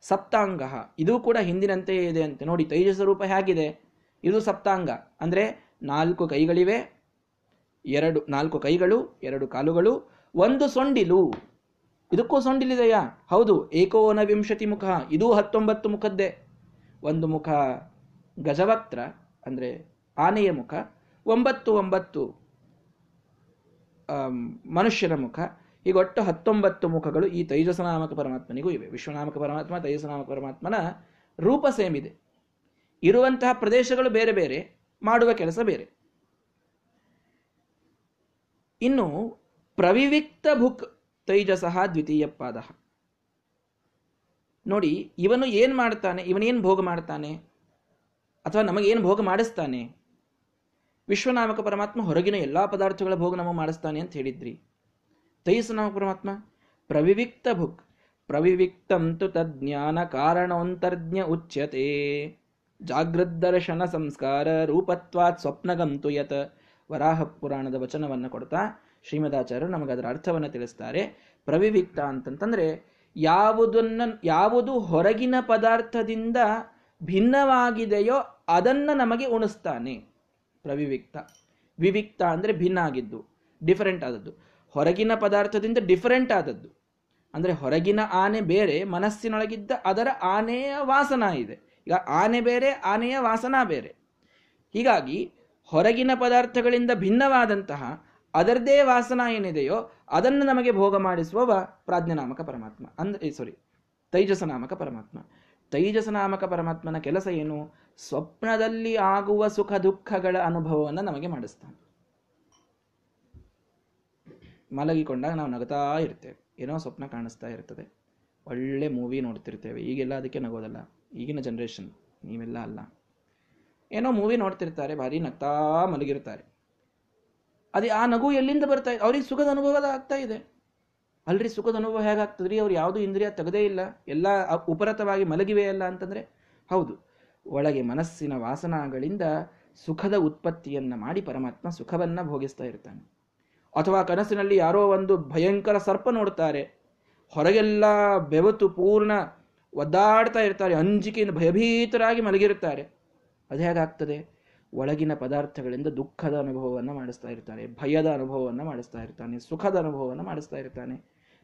S1: ಸಪ್ತಾಂಗ, ಇದು ಕೂಡ ಹಿಂದಿನಂತೆಯೇ ಇದೆ ಅಂತೆ ನೋಡಿ, ತೈಜಸ ರೂಪ ಹೇಗಿದೆ? ಇದು ಸಪ್ತಾಂಗ. ಅಂದರೆ ನಾಲ್ಕು ಕೈಗಳಿವೆ, ಎರಡು, ನಾಲ್ಕು ಕೈಗಳು, ಎರಡು ಕಾಲುಗಳು, ಒಂದು ಸೊಂಡಿಲು. ಇದಕ್ಕೂ ಸೊಂಡಿಲಿದೆಯಾ? ಹೌದು, ಏಕೋನವಿಂಶತಿ ಮುಖ. ಇದು ಹತ್ತೊಂಬತ್ತು ಮುಖದ್ದೇ. ಒಂದು ಮುಖ ಗಜವಕ್ತ್ರ, ಅಂದರೆ ಆನೆಯ ಮುಖ. ಒಂಬತ್ತು ಒಂಬತ್ತು ಮನುಷ್ಯನ ಮುಖ. ಒಟ್ಟು ಹತ್ತೊಂಬತ್ತು ಮುಖಗಳು ಈ ತೈಜಸನಾಮಕ ಪರಮಾತ್ಮನಿಗೂ ಇವೆ. ವಿಶ್ವನಾಮಕ ಪರಮಾತ್ಮ ತೈಜಸನಾಮಕ ಪರಮಾತ್ಮನ ರೂಪ ಸೇಮ್ ಇದೆ. ಇರುವಂತಹ ಪ್ರದೇಶಗಳು ಬೇರೆ ಬೇರೆ ಮಾಡುವ ಕೆಲಸ ಬೇರೆ. ಇನ್ನು ಪ್ರವಿವಿಕ್ತ ಭುಕ್ ತೈಜಸಃ ದ್ವಿತೀಯ ಪಾದ. ನೋಡಿ, ಇವನು ಏನ್ ಮಾಡ್ತಾನೆ ಇವನೇನು ಭೋಗ ಮಾಡ್ತಾನೆ, ಅಥವಾ ನಮಗೇನು ಭೋಗ ಮಾಡಿಸ್ತಾನೆ? ವಿಶ್ವನಾಮಕ ಪರಮಾತ್ಮ ಹೊರಗಿನ ಎಲ್ಲಾ ಪದಾರ್ಥಗಳ ಭೋಗ ನಮಗೆ ಮಾಡಿಸ್ತಾನೆ ಅಂತ ಹೇಳಿದ್ರಿ. ತೈಸನಾಮಕ ಪರಮಾತ್ಮ, ಪ್ರವಿವಿಕ್ತ ಭುಕ್ ಪ್ರವಿವಿಕ್ತಂತು ತಜ್ಞಾನ ಕಾರಣೋಂತರ್ಜ್ಞ ಉಚ್ಯತೆ. ಜಾಗೃದ್ದರ್ಶನ ಸಂಸ್ಕಾರ ರೂಪತ್ವಾತ್ ಸ್ವಪ್ನಗಂತು ಯತ್ ವರಾಹ ಪುರಾಣದ ವಚನವನ್ನು ಕೊಡ್ತಾ ಶ್ರೀಮದಾಚಾರ್ಯರು ನಮಗೆ ಅದರ ಅರ್ಥವನ್ನು ತಿಳಿಸ್ತಾರೆ. ಪ್ರವಿವಿಕ್ತ ಅಂತಂತಂದರೆ ಯಾವುದನ್ನು, ಯಾವುದು ಹೊರಗಿನ ಪದಾರ್ಥದಿಂದ ಭಿನ್ನವಾಗಿದೆಯೋ ಅದನ್ನ ನಮಗೆ ಉಣಿಸ್ತಾನೆ. ಪ್ರವಿವಿಕ್ತ. ವಿವಿಕ್ತ ಅಂದರೆ ಭಿನ್ನ ಆಗಿದ್ದು ಡಿಫರೆಂಟ್ ಆದದ್ದು. ಹೊರಗಿನ ಪದಾರ್ಥದಿಂದ ಡಿಫರೆಂಟ್ ಆದದ್ದು. ಅಂದರೆ ಹೊರಗಿನ ಆನೆ ಬೇರೆ, ಮನಸ್ಸಿನೊಳಗಿದ್ದ ಅದರ ಆನೆಯ ವಾಸನ ಇದೆ. ಈಗ ಆನೆ ಬೇರೆ, ಆನೆಯ ವಾಸನ ಬೇರೆ. ಹೀಗಾಗಿ ಹೊರಗಿನ ಪದಾರ್ಥಗಳಿಂದ ಭಿನ್ನವಾದಂತಹ ಅದರದೇ ವಾಸನ ಏನಿದೆಯೋ ಅದನ್ನು ನಮಗೆ ಭೋಗ ಮಾಡಿಸುವವ ಪ್ರಾಜ್ಞನಾಮಕ ಪರಮಾತ್ಮ. ಅಂದ್ರೆ ಸಾರಿ ತೈಜಸ ನಾಮಕ ಪರಮಾತ್ಮ. ತೈಜಸ ನಾಮಕ ಪರಮಾತ್ಮನ ಕೆಲಸ ಏನು? ಸ್ವಪ್ನದಲ್ಲಿ ಆಗುವ ಸುಖ ದುಃಖಗಳ ಅನುಭವವನ್ನು ನಮಗೆ ಮಾಡಿಸ್ತಾನೆ. ಮಲಗಿಕೊಂಡಾಗ ನಾವು ನಗತಾ ಇರ್ತೇವೆ. ಏನೋ ಸ್ವಪ್ನ ಕಾಣಿಸ್ತಾ ಇರ್ತದೆ. ಒಳ್ಳೆ ಮೂವಿ ನೋಡ್ತಿರ್ತೇವೆ. ಈಗೆಲ್ಲ ಅದಕ್ಕೆ ನಗೋದಲ್ಲ. ಈಗಿನ ಜನ್ರೇಷನ್ ನೀವೆಲ್ಲ ಅಲ್ಲ. ಏನೋ ಮೂವಿ ನೋಡ್ತಿರ್ತಾರೆ, ಭಾರಿ ನಗ್ತಾ ಮಲಗಿರ್ತಾರೆ. ಅದು ಆ ನಗು ಎಲ್ಲಿಂದ ಬರ್ತಾ ಇದೆ ಅವ್ರಿಗೆ ಸುಖದ ಅನುಭವ ಆಗ್ತಾ ಇದೆ. ಅಲ್ರಿ ಸುಖದ ಅನುಭವ ಹೇಗಾಗ್ತದ್ರಿ? ಅವ್ರು ಯಾವುದು ಇಂದ್ರಿಯ ತೆಗದೇ ಇಲ್ಲ. ಎಲ್ಲ ಉಪರತವಾಗಿ ಮಲಗಿವೆ ಅಲ್ಲ ಅಂತಂದ್ರೆ ಹೌದು. ಒಳಗೆ ಮನಸ್ಸಿನ ವಾಸನಾಗಳಿಂದ ಸುಖದ ಉತ್ಪತ್ತಿಯನ್ನು ಮಾಡಿ ಪರಮಾತ್ಮ ಸುಖವನ್ನ ಭೋಗಿಸ್ತಾ ಇರ್ತಾನೆ. ಅಥವಾ ಕನಸಿನಲ್ಲಿ ಯಾರೋ ಒಂದು ಭಯಂಕರ ಸರ್ಪ ನೋಡ್ತಾರೆ. ಹೊರಗೆಲ್ಲ ಬೆವತು ಪೂರ್ಣ ಒದ್ದಾಡ್ತಾ ಇರ್ತಾರೆ, ಅಂಜಿಕೆಯಿಂದ ಭಯಭೀತರಾಗಿ ಮಲಗಿರುತ್ತಾರೆ. ಅದು ಹೇಗಾಗ್ತದೆ? ಒಳಗಿನ ಪದಾರ್ಥಗಳಿಂದ ದುಃಖದ ಅನುಭವವನ್ನು ಮಾಡಿಸ್ತಾ ಇರ್ತಾರೆ ಭಯದ ಅನುಭವವನ್ನು ಮಾಡಿಸ್ತಾ ಇರ್ತಾನೆ, ಸುಖದ ಅನುಭವವನ್ನು ಮಾಡಿಸ್ತಾ ಇರ್ತಾನೆ.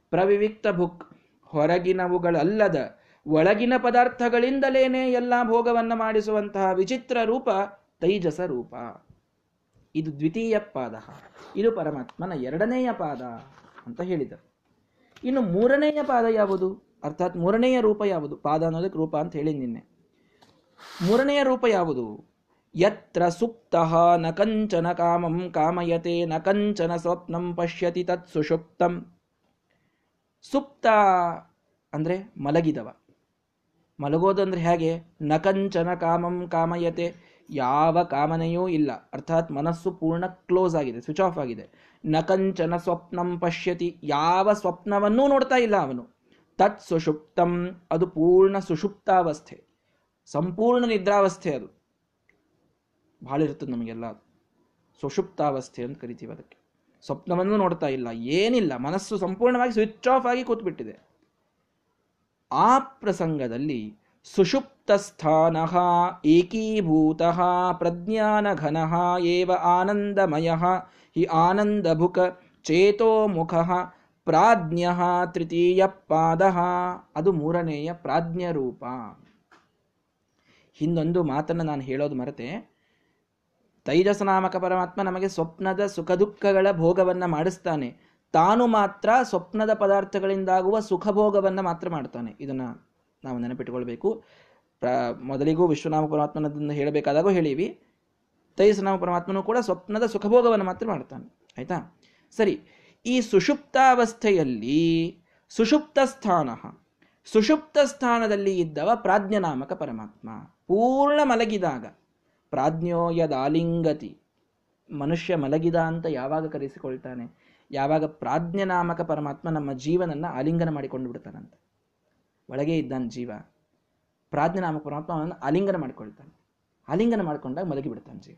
S1: ಪ್ರವಿವಿಕ್ತ ಭುಕ್, ಹೊರಗಿನವುಗಳಲ್ಲದ, ಒಳಗಿನ ಪದಾರ್ಥಗಳಿಂದಲೇನೆ ಎಲ್ಲ ಭೋಗವನ್ನು ಮಾಡಿಸುವಂತಹ ವಿಚಿತ್ರ ರೂಪ ತೈಜಸ ರೂಪ. ಇದು ದ್ವಿತೀಯ ಪಾದ. ಇದು ಪರಮಾತ್ಮನ ಎರಡನೆಯ ಪಾದ ಅಂತ ಹೇಳಿದರು ಇನ್ನು ಮೂರನೆಯ ಪಾದ ಯಾವುದು? ಅರ್ಥಾತ್ ಮೂರನೆಯ ರೂಪ ಯಾವುದು? ಪಾದ ಅನ್ನೋದಕ್ಕೆ ರೂಪ ಅಂತ ಹೇಳಿ ನಿನ್ನೆ. ಮೂರನೆಯ ರೂಪ ಯಾವುದು? ಯತ್ರ ಸುಪ್ತ ನ ಕಂಚನ ಕಾಮಂ ಕಾಮಯತೆ, ನ ಕಂಚನ ಸ್ವಪ್ನಂ ಪಶ್ಯತಿ ತತ್ ಸುಷುಪ್ತಂ. ಸುಪ್ತ ಅಂದ್ರೆ ಮಲಗಿದವ. ಮಲಗೋದಂದ್ರೆ ಹೇಗೆ? ನಕಂಚನ ಕಾಮಂ ಕಾಮಯತೆ, ಯಾವ ಕಾಮನೆಯೂ ಇಲ್ಲ. ಅರ್ಥಾತ್ ಮನಸ್ಸು ಪೂರ್ಣ ಕ್ಲೋಸ್ ಆಗಿದೆ, ಸ್ವಿಚ್ ಆಫ್ ಆಗಿದೆ. ನ ಕಂಚನ ಸ್ವಪ್ನಂ ಪಶ್ಯತಿ, ಯಾವ ಸ್ವಪ್ನವನ್ನೂ ನೋಡ್ತಾ ಇಲ್ಲ ಅವನು. ತತ್ ಸುಷುಪ್ತಂ ಅದು ಪೂರ್ಣ ಸುಷುಪ್ತಾವಸ್ಥೆ. ಸಂಪೂರ್ಣ ನಿದ್ರಾವಸ್ಥೆ ಅದು. ಭಾಳ ಇರ್ತದೆ ನಮಗೆಲ್ಲ ಸುಷುಪ್ತಾವಸ್ಥೆ ಅಂತ ಕರಿತೀವಿ ಅದಕ್ಕೆ. ಸ್ವಪ್ನವನ್ನು ನೋಡ್ತಾ ಇಲ್ಲ, ಏನಿಲ್ಲ, ಮನಸ್ಸು ಸಂಪೂರ್ಣವಾಗಿ ಸ್ವಿಚ್ ಆಫ್ ಆಗಿ ಕೂತ್ಬಿಟ್ಟಿದೆ. ಆ ಪ್ರಸಂಗದಲ್ಲಿ ಸುಷುಪ್ತಸ್ಥಾನ, ಏಕೀಭೂತ, ಪ್ರಜ್ಞಾನಘನ, ಏವ ಆನಂದಮಯ, ಹಿ ಆನಂದಭುಕ ಚೇತೋಮುಖ ಪ್ರಾಜ್ಞ ತೃತೀಯ ಪಾದ. ಅದು ಮೂರನೆಯ ಪ್ರಾಜ್ಞ ರೂಪ ಹಿಂದೊಂದು ಮಾತನ್ನು ನಾನು ಹೇಳೋದು ಮರೆತೆ. ತೈಜಸನಾಮಕ ಪರಮಾತ್ಮ ನಮಗೆ ಸ್ವಪ್ನದ ಸುಖ ದುಃಖಗಳ ಭೋಗವನ್ನು ಮಾಡಿಸ್ತಾನೆ. ತಾನು ಮಾತ್ರ ಸ್ವಪ್ನದ ಪದಾರ್ಥಗಳಿಂದಾಗುವ ಸುಖ ಭೋಗವನ್ನ ಮಾತ್ರ ಮಾಡ್ತಾನೆ. ಇದನ್ನು ನಾವು ನೆನಪಿಟ್ಟುಕೊಳ್ಬೇಕು ಪ್ರ, ಮೊದಲಿಗೂ ವಿಶ್ವನಾಮ ಪರಮಾತ್ಮನದನ್ನು ಹೇಳಬೇಕಾದಾಗೂ ಹೇಳೀವಿ. ತೈಜಸನಾಮ ಪರಮಾತ್ಮನೂ ಕೂಡ ಸ್ವಪ್ನದ ಸುಖಭೋಗವನ್ನು ಮಾತ್ರ ಮಾಡ್ತಾನೆ. ಆಯಿತಾ? ಸರಿ. ಈ ಸುಷುಪ್ತಾವಸ್ಥೆಯಲ್ಲಿ ಸುಷುಪ್ತ ಸ್ಥಾನ. ಸುಷುಪ್ತ ಸ್ಥಾನದಲ್ಲಿ ಇದ್ದವ ಪ್ರಾಜ್ಞನಾಮಕ ಪರಮಾತ್ಮ. ಪೂರ್ಣ ಮಲಗಿದಾಗ. ಪ್ರಾಜ್ಞೋ ಯದಾಲಿಂಗತಿ. ಮನುಷ್ಯ ಮಲಗಿದ ಅಂತ ಯಾವಾಗ ಕರೆಸಿಕೊಳ್ತಾನೆ? ಯಾವಾಗ ಪ್ರಾಜ್ಞನಾಮಕ ಪರಮಾತ್ಮ ನಮ್ಮ ಜೀವನನ್ನ ಆಲಿಂಗನ ಮಾಡಿಕೊಂಡು ಬಿಡ್ತಾನಂತೆ. ಒಳಗೆ ಇದ್ದಾನೆ ಜೀವ. ಪ್ರಾಜ್ಞನಾಮಕ ಪರಮಾತ್ಮ ಅವನನ್ನು ಆಲಿಂಗನ ಮಾಡಿಕೊಳ್ತಾನೆ. ಆಲಿಂಗನ ಮಾಡಿಕೊಂಡಾಗ ಮಲಗಿಬಿಡ್ತಾನೆ ಜೀವ.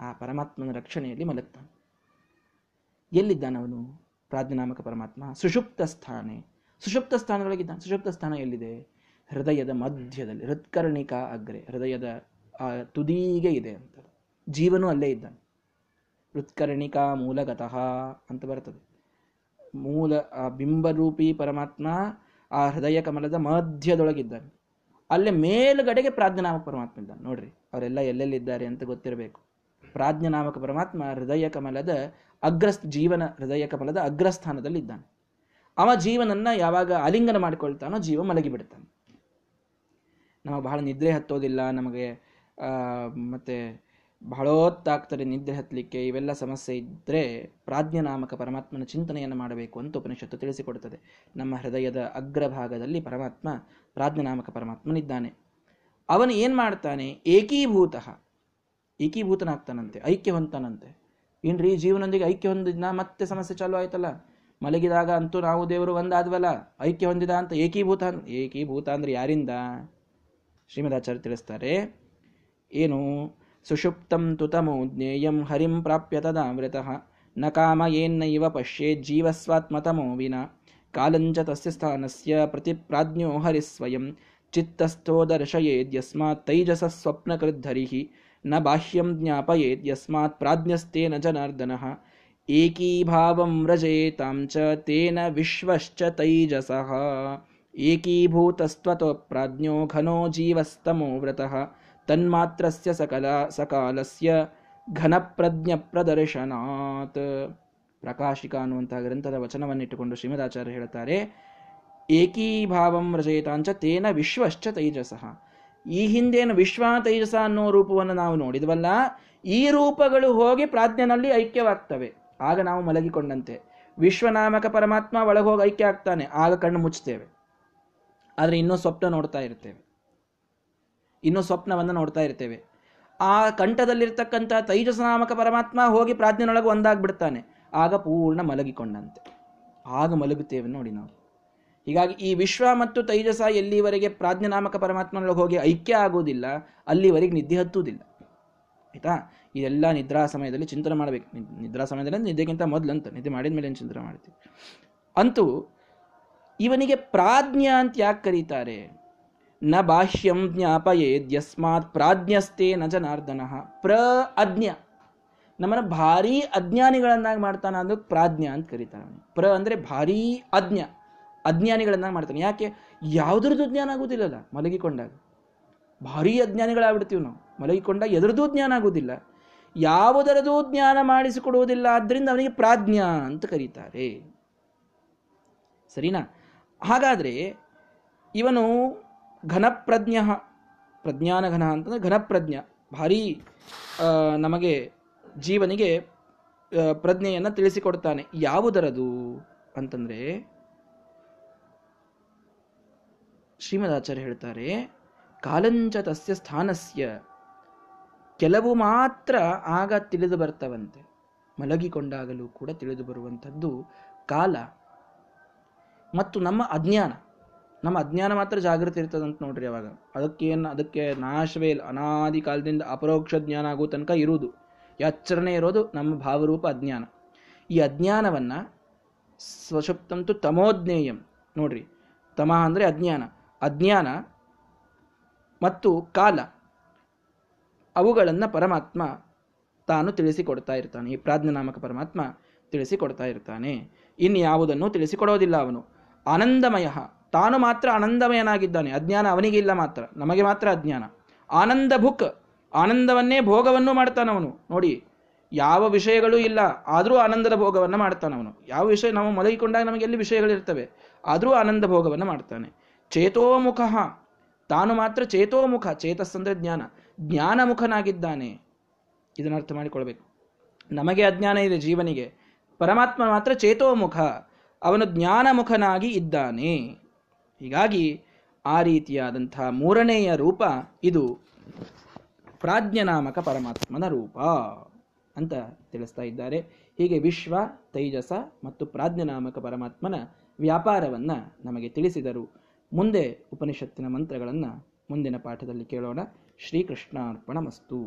S1: ಆ ಪರಮಾತ್ಮನ ರಕ್ಷಣೆಯಲ್ಲಿ ಮಲಗ್ತಾನೆ. ಎಲ್ಲಿದ್ದಾನೆ ಅವನು ಪ್ರಾಜ್ಞನಾಮಕ ಪರಮಾತ್ಮ, ಸುಷುಪ್ತ ಸ್ಥಾನೆ, ಸುಷುಪ್ತ ಸ್ಥಾನದೊಳಗಿದ್ದಾನೆ. ಸುಷುಪ್ತ ಸ್ಥಾನ ಎಲ್ಲಿದೆ? ಹೃದಯದ ಮಧ್ಯದಲ್ಲಿ, ಹೃತ್ಕರ್ಣಿಕ ಅಗ್ರೆ, ಹೃದಯದ, ಆ, ತುದಿಗೆ ಇದೆ ಅಂತ. ಜೀವನು ಅಲ್ಲೇ ಇದ್ದಾನೆ. ಹೃತ್ಕರ್ಣಿಕಾ ಮೂಲಗತಃ ಅಂತ ಬರ್ತದೆ. ಮೂಲ, ಆ, ಬಿಂಬರೂಪಿ ಪರಮಾತ್ಮ ಆ ಹೃದಯ ಕಮಲದ ಮಧ್ಯದೊಳಗಿದ್ದಾನೆ. ಅಲ್ಲೇ ಮೇಲುಗಡೆಗೆ ಪ್ರಾಜ್ಞನಾಮಕ ಪರಮಾತ್ಮ ಇದ್ದಾನೆ. ನೋಡ್ರಿ, ಅವರೆಲ್ಲ ಎಲ್ಲೆಲ್ಲಿದ್ದಾರೆ ಅಂತ ಗೊತ್ತಿರಬೇಕು. ಪ್ರಾಜ್ಞನಾಮಕ ಪರಮಾತ್ಮ ಹೃದಯ ಕಮಲದ ಅಗ್ರಸ್ ಜೀವನ ಹೃದಯ ಕಮಲದ ಅಗ್ರಸ್ಥಾನದಲ್ಲಿ ಇದ್ದಾನೆ ಅವ ಜೀವನನ್ನ ಯಾವಾಗ ಆಲಿಂಗನ ಮಾಡಿಕೊಳ್ತಾನೋ ಜೀವ ಮಲಗಿ ಬಿಡ್ತಾನೆ ನಮಗೆ ಬಹಳ ನಿದ್ರೆ ಹತ್ತೋದಿಲ್ಲ, ನಮಗೆ ಮತ್ತೆ ಬಹಳ ಹೊತ್ತಾಗ್ತದೆ ನಿದ್ರೆ ಹತ್ತಲಿಕ್ಕೆ. ಇವೆಲ್ಲ ಸಮಸ್ಯೆ ಇದ್ದರೆ ಪ್ರಾಜ್ಞನಾಮಕ ಪರಮಾತ್ಮನ ಚಿಂತನೆಯನ್ನು ಮಾಡಬೇಕು ಅಂತ ಉಪನಿಷತ್ತು ತಿಳಿಸಿಕೊಡುತ್ತದೆ. ನಮ್ಮ ಹೃದಯದ ಅಗ್ರಭಾಗದಲ್ಲಿ ಪರಮಾತ್ಮ, ಪ್ರಾಜ್ಞನಾಮಕ ಪರಮಾತ್ಮನಿದ್ದಾನೆ. ಅವನು ಏನು ಮಾಡ್ತಾನೆ? ಏಕೀಭೂತ, ಏಕೀಭೂತನಾಗ್ತಾನಂತೆ ಐಕ್ಯ ಹೊಂತಾನಂತೆ ಏನ್ರಿ ಜೀವನೊಂದಿಗೆ ಐಕ್ಯ ಹೊಂದಿದ್ನ? ಮತ್ತೆ ಸಮಸ್ಯೆ ಚಾಲು ಆಯ್ತಲ್ಲ? ಮಲಗಿದಾಗ ಅಂತೂ ನಾವು ದೇವರು ಒಂದಾದ್ವಲ್ಲ? ಐಕ್ಯ ಹೊಂದಿದ ಅಂತ ಏಕೀಭೂತ ಏಕೀಭೂತ ಅಂದ್ರೆ ಯಾರಿಂದ? ಶ್ರೀಮದಾಚಾರ್ಯ ತಿಳಿಸ್ತಾರೆ. ಏನು? ಸುಷುಪ್ತಂ ತುತಮೋ ಜ್ಞೇಯಂ ಹರಿಂ ಪ್ರಾಪ್ಯ ತದಾಮೃತ ನ ಕಾಮ ಏನ್ನೈವ ಪಶ್ಯೇತ್ ಜೀವಸ್ವಾತ್ಮತಮೋ ವಿನ. ಕಾಲಂಚ ತಸ್ಯ ಸ್ಥಾನಸ್ಯ ಪ್ರತಿಪ್ರಾಜ್ಞೋ ಹರಿಸ್ವಯಂ. ಚಿತ್ತಸ್ಥೋ ದರ್ಶಯೇದ್ಯಸ್ಮಾತ್ ತೈಜಸ ಸ್ವಪ್ನಕೃದ್ಧರಿಃ ನ ಬಾಹ್ಯಂ ಜ್ಞಾಪಯೇತ್ ಯಸ್ಮಾತ್ ಪ್ರಾಜ್ಞಸ್ತೇನ ಜನಾರ್ದನ. ಏಕೀಭಾವಂ ವ್ರಜೇತಾಂ ಚ ತೇನ ವಿಶ್ವಶ್ಚ ತೈಜಸಃ. ಏಕೀಭೂತಸ್ತ್ವತೋ ಪ್ರಾಜ್ಞೋ ಘನೋ ಜೀವಸ್ತಮೋ ವ್ರತಃ. ತನ್ಮಾತ್ರಸ್ಯ ಸಕಲ ಸಕಾಲಸ್ಯ ಘನಪ್ರಜ್ಞ ಪ್ರದರ್ಶನಾತ್. ಪ್ರಕಾಶಿಕ ಅನ್ನುವಂತಹ ಗ್ರಂಥದ ವಚನವನ್ನಿಟ್ಟುಕೊಂಡು ಶ್ರೀಮದಾಚಾರ್ಯ ಹೇಳುತ್ತಾರೆ ಏಕೀಭಾವಂ ರಜಯಿತಾಂಚ ತೇನ ವಿಶ್ವಶ್ಚ ತೈಜಸಃ. ಈ ಹಿಂದೇನು ವಿಶ್ವ ತೈಜಸ ಅನ್ನೋ ರೂಪವನ್ನು ನಾವು ನೋಡಿದ್ವಲ್ಲ, ಈ ರೂಪಗಳು ಹೋಗಿ ಪ್ರಾಜ್ಞನಲ್ಲಿ ಐಕ್ಯವಾಗ್ತವೆ. ಆಗ ನಾವು ಮಲಗಿಕೊಂಡಂತೆ. ವಿಶ್ವನಾಮಕ ಪರಮಾತ್ಮ ಒಳಗೋಗಿ ಐಕ್ಯ ಆಗ್ತಾನೆ. ಆಗ ಕಣ್ಣು ಮುಚ್ಚುತ್ತೇವೆ. ಆದರೆ ಇನ್ನೂ ಸ್ವಪ್ನ ನೋಡ್ತಾ ಇರ್ತೇವೆ. ಇನ್ನೂ ಸ್ವಪ್ನವನ್ನು ನೋಡ್ತಾ ಇರ್ತೇವೆ. ಆ ಕಂಠದಲ್ಲಿರ್ತಕ್ಕಂಥ ತೈಜಸನಾಮಕ ಪರಮಾತ್ಮ ಹೋಗಿ ಪ್ರಾಜ್ಞನೊಳಗೆ ಒಂದಾಗ್ಬಿಡ್ತಾನೆ. ಆಗ ಪೂರ್ಣ ಮಲಗಿಕೊಂಡಂತೆ. ಆಗ ಮಲಗುತ್ತೇವೆ ನೋಡಿ ನಾವು. ಹೀಗಾಗಿ ಈ ವಿಶ್ವ ಮತ್ತು ತೈಜಸ ಎಲ್ಲಿವರೆಗೆ ಪ್ರಾಜ್ಞನಾಮಕ ಪರಮಾತ್ಮನೊಳಗೆ ಹೋಗಿ ಐಕ್ಯ ಆಗೋದಿಲ್ಲ ಅಲ್ಲಿವರೆಗೆ ನಿದ್ದೆ ಹತ್ತುವುದಿಲ್ಲ. ಆಯ್ತಾ? ಇದೆಲ್ಲ ನಿದ್ರಾ ಸಮಯದಲ್ಲಿ ಚಿಂತನೆ ಮಾಡಬೇಕು. ನಿದ್ರಾ ಸಮಯದಲ್ಲಿ ನಿದ್ದೆಗಿಂತ ಮೊದಲು ಅಂತ. ನಿದ್ದೆ ಮಾಡಿದ ಮೇಲೆ ಚಿಂತನೆ ಮಾಡ್ತೀವಿ? ಅಂತೂ ಇವನಿಗೆ ಪ್ರಾಜ್ಞ ಅಂತ ಯಾಕೆ ಕರೀತಾರೆ? ನ ಬಾಹ್ಯಂ ಜ್ಞಾಪಯೇದ್ಯಸ್ಮಾತ್ ಪ್ರಾಜ್ಞಸ್ತೆ ನ ಜನಾರ್ದನ ಪ್ರ ಅಜ್ಞ. ನಮ್ಮನ್ನು ಭಾರೀ ಅಜ್ಞಾನಿಗಳನ್ನಾಗಿ ಮಾಡ್ತಾನ ಅದಕ್ಕೆ ಪ್ರಾಜ್ಞ ಅಂತ ಕರೀತಾನೆ ಪ್ರ ಅಂದರೆ ಭಾರೀ ಅಜ್ಞ. ಅಜ್ಞಾನಿಗಳನ್ನಾಗಿ ಮಾಡ್ತಾನೆ. ಯಾಕೆ? ಯಾವುದ್ರದ್ದು ಜ್ಞಾನ ಆಗುದಿಲ್ಲಲ್ಲ, ಮಲಗಿಕೊಂಡಾಗ. ಭಾರೀ ಅಜ್ಞಾನಿಗಳಾಗ್ಬಿಡ್ತೀವಿ ನಾವು. ಮಲಗಿಕೊಂಡಾಗ ಎದರದೂ ಜ್ಞಾನ ಆಗುವುದಿಲ್ಲ ಯಾವುದರದೂ ಜ್ಞಾನ ಮಾಡಿಸಿಕೊಡುವುದಿಲ್ಲ ಆದ್ದರಿಂದ ಅವನಿಗೆ ಪ್ರಾಜ್ಞ ಅಂತ ಕರೀತಾರೆ. ಸರಿನಾ? ಹಾಗಾದರೆ ಇವನು ಘನಪ್ರಜ್ಞ ಪ್ರಜ್ಞಾನ ಘನ ಅಂತಂದ್ರೆ ಘನಪ್ರಜ್ಞ. ಭಾರೀ ನಮಗೆ ಜೀವನಿಗೆ ಪ್ರಜ್ಞೆಯನ್ನು ತಿಳಿಸಿಕೊಡ್ತಾನೆ. ಯಾವುದರದು ಅಂತಂದ್ರೆ ಶ್ರೀಮದಾಚಾರ್ಯ ಹೇಳ್ತಾರೆ ಕಾಲಂಚ ತಸ್ಯ ಸ್ಥಾನಸ್ಯ, ಕೆಲವು ಮಾತ್ರ ಆಗ ತಿಳಿದು ಬರ್ತವಂತೆ, ಮಲಗಿಕೊಂಡಾಗಲೂ ಕೂಡ ತಿಳಿದು ಬರುವಂಥದ್ದು ಕಾಲ. ಮತ್ತು ನಮ್ಮ ಅಜ್ಞಾನ ನಮ್ಮ ಅಜ್ಞಾನ ಮಾತ್ರ ಜಾಗೃತಿ ಇರ್ತದಂತ ನೋಡ್ರಿ ಅವಾಗ. ಅದಕ್ಕೇನು ಅದಕ್ಕೆ ನಾಶವೇ ಇಲ್ಲ. ಅನಾದಿ ಕಾಲದಿಂದ ಅಪರೋಕ್ಷ ಜ್ಞಾನ ಆಗೋ ತನಕ ಇರುವುದು. ಯಾಚರಣೆ ಇರೋದು ನಮ್ಮ ಭಾವರೂಪ ಅಜ್ಞಾನ. ಈ ಅಜ್ಞಾನವನ್ನು ಸ್ವಶುಪ್ತಂತು ತಮೋಜ್ಞೇಯಂ. ನೋಡ್ರಿ, ತಮ ಅಂದರೆ ಅಜ್ಞಾನ. ಅಜ್ಞಾನ ಮತ್ತು ಕಾಲ, ಅವುಗಳನ್ನು ಪರಮಾತ್ಮ ತಾನು ತಿಳಿಸಿಕೊಡ್ತಾ ಇರ್ತಾನೆ. ಈ ಪ್ರಾಜ್ಞನಾಮಕ ಪರಮಾತ್ಮ ತಿಳಿಸಿಕೊಡ್ತಾ ಇರ್ತಾನೆ. ಇನ್ಯಾವುದನ್ನು ತಿಳಿಸಿಕೊಡೋದಿಲ್ಲ ಅವನು. ಆನಂದಮಯ, ತಾನು ಮಾತ್ರ ಆನಂದಮಯನಾಗಿದ್ದಾನೆ. ಅಜ್ಞಾನ ಅವನಿಗಿಲ್ಲ ಮಾತ್ರ, ನಮಗೆ ಮಾತ್ರ ಅಜ್ಞಾನ. ಆನಂದ ಭುಕ್, ಆನಂದವನ್ನೇ ಭೋಗವನ್ನು ಮಾಡ್ತಾನವನು ನೋಡಿ, ಯಾವ ವಿಷಯಗಳು ಇಲ್ಲ, ಆದರೂ ಆನಂದದ ಭೋಗವನ್ನು ಮಾಡ್ತಾನವನು ಯಾವ ವಿಷಯ ನಾವು ಮಲಗಿಕೊಂಡಾಗ ನಮಗೆ ಎಲ್ಲಿ ವಿಷಯಗಳಿರ್ತವೆ, ಆದರೂ ಆನಂದ ಭೋಗವನ್ನು ಮಾಡ್ತಾನೆ. ಚೇತೋಮುಖ. ತಾನು ಮಾತ್ರ ಚೇತೋಮುಖ ಚೇತಸ್ ಜ್ಞಾನ ಜ್ಞಾನಮುಖನಾಗಿದ್ದಾನೆ. ಇದನ್ನು ಅರ್ಥ ಮಾಡಿಕೊಳ್ಬೇಕು. ನಮಗೆ ಅಜ್ಞಾನ ಇದೆ ಜೀವನಿಗೆ. ಪರಮಾತ್ಮ ಮಾತ್ರ ಚೇತೋಮುಖ. ಅವನು ಜ್ಞಾನಮುಖನಾಗಿ ಇದ್ದಾನೆ. ಹೀಗಾಗಿ ಆ ರೀತಿಯಾದಂಥ ಮೂರನೆಯ ರೂಪ ಇದು. ಪ್ರಾಜ್ಞನಾಮಕ ಪರಮಾತ್ಮನ ರೂಪ ಅಂತ ತಿಳಿಸ್ತಾ ಇದ್ದಾರೆ. ಹೀಗೆ ವಿಶ್ವ, ತೈಜಸ ಮತ್ತು ಪ್ರಾಜ್ಞನಾಮಕ ಪರಮಾತ್ಮನ ವ್ಯಾಪಾರವನ್ನು ನಮಗೆ ತಿಳಿಸಿದರು. ಮುಂದೆ ಉಪನಿಷತ್ತಿನ ಮಂತ್ರಗಳನ್ನು ಮುಂದಿನ ಪಾಠದಲ್ಲಿ ಕೇಳೋಣ. ಶ್ರೀಕೃಷ್ಣಾರ್ಪಣ ಮಸ್ತು